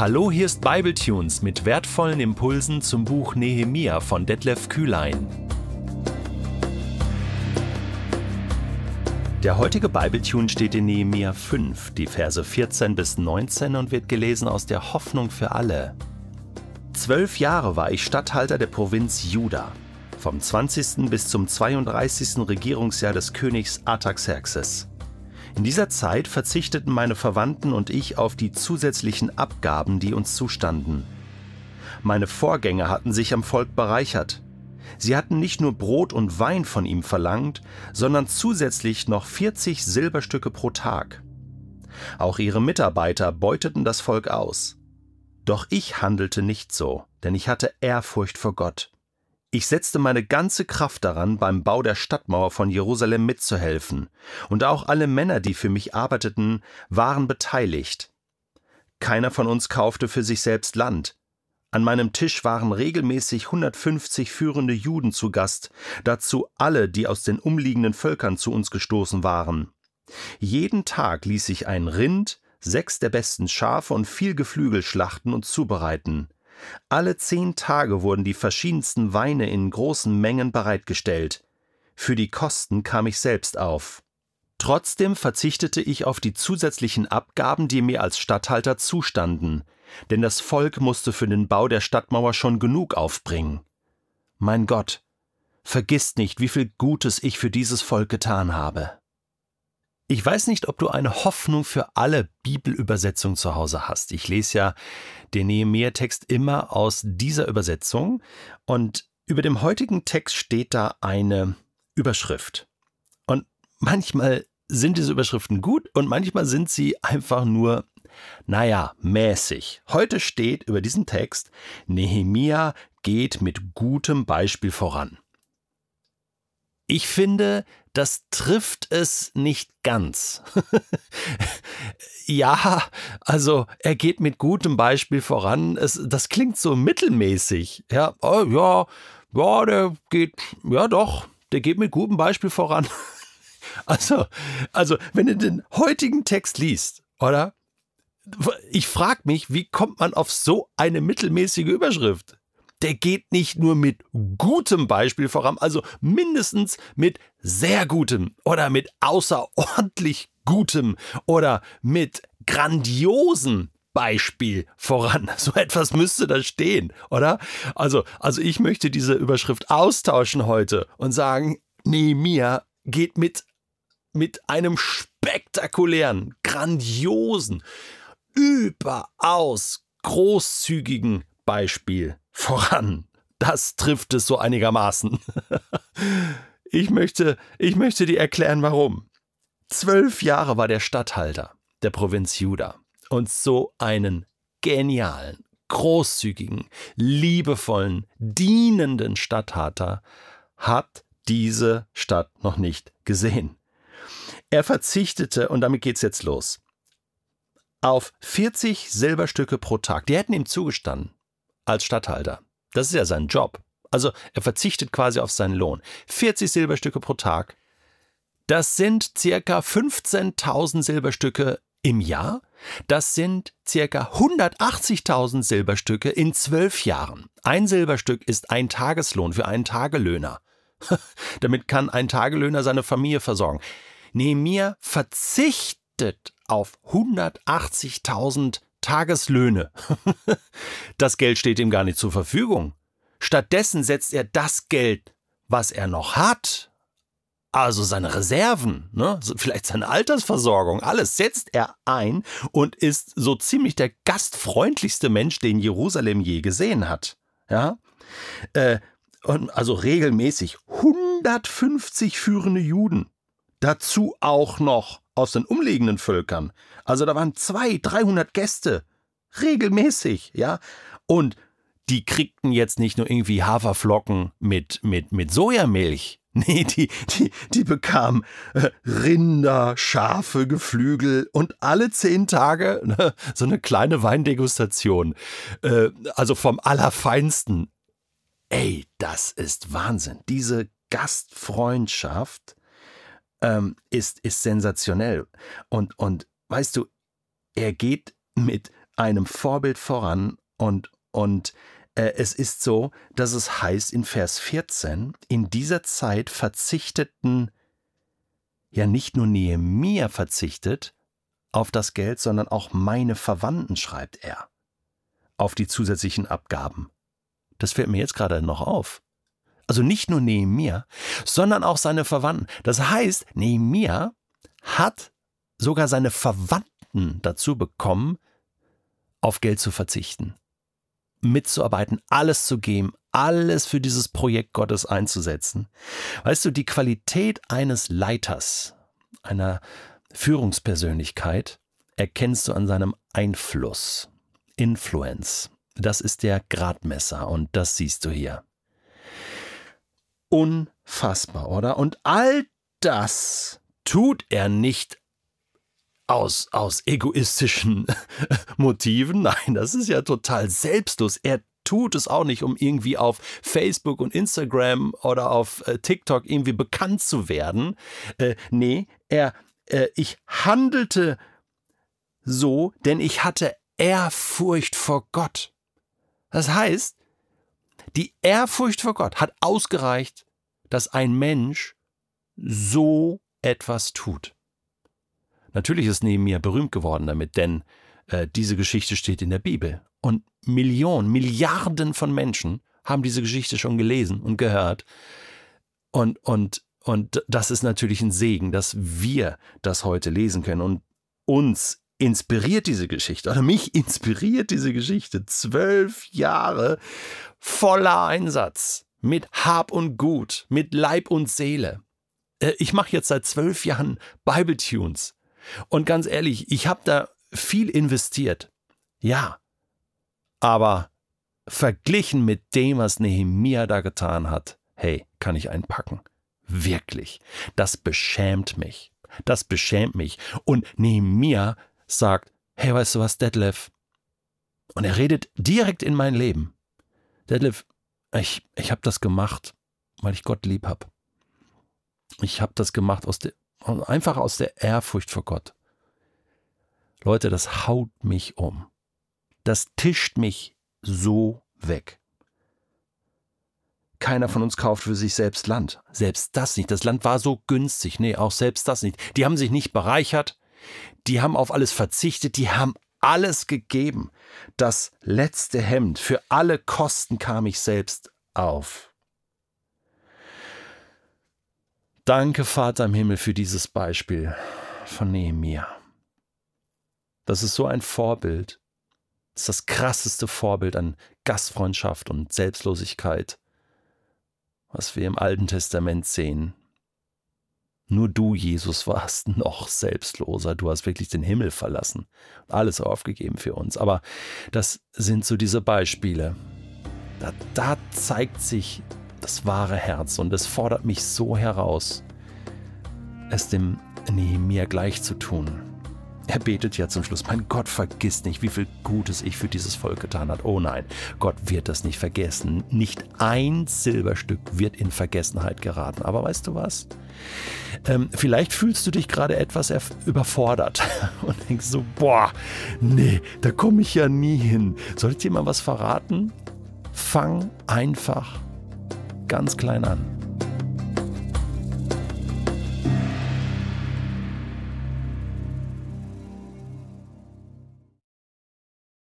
Hallo, hier ist Bibletunes mit wertvollen Impulsen zum Buch Nehemia von Detlef Kühlein. Der heutige Bibletune steht in Nehemia 5, die Verse 14 bis 19 und wird gelesen aus der Hoffnung für alle. Zwölf Jahre war ich Statthalter der Provinz Juda, vom 20. bis zum 32. Regierungsjahr des Königs Artaxerxes. In dieser Zeit verzichteten meine Verwandten und ich auf die zusätzlichen Abgaben, die uns zustanden. Meine Vorgänger hatten sich am Volk bereichert. Sie hatten nicht nur Brot und Wein von ihm verlangt, sondern zusätzlich noch 40 Silberstücke pro Tag. Auch ihre Mitarbeiter beuteten das Volk aus. Doch ich handelte nicht so, denn ich hatte Ehrfurcht vor Gott. Ich setzte meine ganze Kraft daran, beim Bau der Stadtmauer von Jerusalem mitzuhelfen, und auch alle Männer, die für mich arbeiteten, waren beteiligt. Keiner von uns kaufte für sich selbst Land. An meinem Tisch waren regelmäßig 150 führende Juden zu Gast, dazu alle, die aus den umliegenden Völkern zu uns gestoßen waren. Jeden Tag ließ ich ein Rind, sechs der besten Schafe und viel Geflügel schlachten und zubereiten. Alle zehn Tage wurden die verschiedensten Weine in großen Mengen bereitgestellt. Für die Kosten kam ich selbst auf. Trotzdem verzichtete ich auf die zusätzlichen Abgaben, die mir als Statthalter zustanden, denn das Volk musste für den Bau der Stadtmauer schon genug aufbringen. Mein Gott, vergiss nicht, wie viel Gutes ich für dieses Volk getan habe. Ich weiß nicht, ob du eine Hoffnung für alle Bibelübersetzungen zu Hause hast. Ich lese ja den Nehemiah-Text immer aus dieser Übersetzung und über dem heutigen Text steht da eine Überschrift. Und manchmal sind diese Überschriften gut und manchmal sind sie einfach nur, naja, mäßig. Heute steht über diesen Text, Nehemia geht mit gutem Beispiel voran. Ich finde, das trifft es nicht ganz. ja, also er geht mit gutem Beispiel voran. Es, das klingt so mittelmäßig. Ja, oh, ja, ja, der geht, ja doch, der geht mit gutem Beispiel voran. also, also, wenn du den heutigen Text liest, oder? Ich frage mich, wie kommt man auf so eine mittelmäßige Überschrift? Der geht nicht nur mit gutem Beispiel voran, also mindestens mit sehr gutem oder mit außerordentlich gutem oder mit grandiosen Beispiel voran. So etwas müsste da stehen, oder? Also, also ich möchte diese Überschrift austauschen heute und sagen, Nehemiah geht mit, mit einem spektakulären, grandiosen, überaus großzügigen Beispiel voran. Das trifft es so einigermaßen. ich möchte, ich möchte dir erklären, warum. Zwölf Jahre war der Statthalter der Provinz Juda und so einen genialen, großzügigen, liebevollen, dienenden Statthalter hat diese Stadt noch nicht gesehen. Er verzichtete, und damit geht's jetzt los, auf 40 Silberstücke pro Tag. Die hätten ihm zugestanden als Statthalter. Das ist ja sein Job. Also er verzichtet quasi auf seinen Lohn. 40 Silberstücke pro Tag. Das sind circa 15.000 Silberstücke im Jahr. Das sind circa 180.000 Silberstücke in zwölf Jahren. Ein Silberstück ist ein Tageslohn für einen Tagelöhner. Damit kann ein Tagelöhner seine Familie versorgen. Nehemiah verzichtet auf 180.000 Tageslöhne. das Geld steht ihm gar nicht zur Verfügung. Stattdessen setzt er das Geld, was er noch hat, also seine Reserven, ne, vielleicht seine Altersversorgung, alles setzt er ein und ist so ziemlich der gastfreundlichste Mensch, den Jerusalem je gesehen hat. Ja, äh, und also regelmäßig 150 führende Juden, dazu auch noch aus den umliegenden Völkern. Also da waren zwei, 300 Gäste. Regelmäßig, ja. Und die kriegten jetzt nicht nur irgendwie Haferflocken mit, mit, mit Sojamilch. Nee, die, die, die bekamen äh, Rinder, Schafe, Geflügel und alle zehn Tage ne, so eine kleine Weindegustation. Äh, also vom Allerfeinsten. Ey, das ist Wahnsinn. Diese Gastfreundschaft ähm, ist, ist sensationell. Und, und weißt du, er geht mit einem Vorbild voran und, und äh, es ist so, dass es heißt in Vers 14, in dieser Zeit verzichteten ja nicht nur Nehemia verzichtet auf das Geld, sondern auch meine Verwandten, schreibt er, auf die zusätzlichen Abgaben. Das fällt mir jetzt gerade noch auf. Also nicht nur Nehemia, sondern auch seine Verwandten. Das heißt, Nehemia hat sogar seine Verwandten dazu bekommen, auf Geld zu verzichten, mitzuarbeiten, alles zu geben, alles für dieses Projekt Gottes einzusetzen. Weißt du, die Qualität eines Leiters, einer Führungspersönlichkeit, erkennst du an seinem Einfluss. Influence. Das ist der Gradmesser und das siehst du hier. Unfassbar, oder? Und all das tut er nicht aus, aus egoistischen Motiven. Nein, das ist ja total selbstlos. Er tut es auch nicht, um irgendwie auf Facebook und Instagram oder auf äh, TikTok irgendwie bekannt zu werden. Äh, nee, er, äh, ich handelte so, denn ich hatte Ehrfurcht vor Gott. Das heißt, die Ehrfurcht vor Gott hat ausgereicht, dass ein Mensch so etwas tut. Natürlich ist neben mir berühmt geworden damit, denn äh, diese Geschichte steht in der Bibel. Und Millionen, Milliarden von Menschen haben diese Geschichte schon gelesen und gehört. Und, und, und das ist natürlich ein Segen, dass wir das heute lesen können und uns inspiriert diese Geschichte oder mich inspiriert diese Geschichte. Zwölf Jahre voller Einsatz mit Hab und Gut, mit Leib und Seele. Äh, ich mache jetzt seit zwölf Jahren Bible Tunes. Und ganz ehrlich, ich habe da viel investiert. Ja. Aber verglichen mit dem, was Nehemia da getan hat, hey, kann ich einpacken. Wirklich. Das beschämt mich. Das beschämt mich. Und Nehemia sagt, hey, weißt du was, Detlef? Und er redet direkt in mein Leben. Detlef, ich, ich habe das gemacht, weil ich Gott lieb habe. Ich habe das gemacht aus der, einfach aus der Ehrfurcht vor Gott. Leute, das haut mich um. Das tischt mich so weg. Keiner von uns kauft für sich selbst Land. Selbst das nicht. Das Land war so günstig. Nee, auch selbst das nicht. Die haben sich nicht bereichert. Die haben auf alles verzichtet, die haben alles gegeben. Das letzte Hemd für alle Kosten kam ich selbst auf. Danke, Vater im Himmel, für dieses Beispiel von Nehemiah. Das ist so ein Vorbild. Das ist das krasseste Vorbild an Gastfreundschaft und Selbstlosigkeit, was wir im Alten Testament sehen. Nur du, Jesus, warst noch selbstloser. Du hast wirklich den Himmel verlassen. Alles aufgegeben für uns. Aber das sind so diese Beispiele. Da, da zeigt sich das wahre Herz und es fordert mich so heraus, es dem Nehemiah gleich zu tun. Er betet ja zum Schluss, mein Gott, vergiss nicht, wie viel Gutes ich für dieses Volk getan habe. Oh nein, Gott wird das nicht vergessen. Nicht ein Silberstück wird in Vergessenheit geraten. Aber weißt du was? Ähm, vielleicht fühlst du dich gerade etwas überfordert und denkst so, boah, nee, da komme ich ja nie hin. Soll ich mal was verraten? Fang einfach ganz klein an.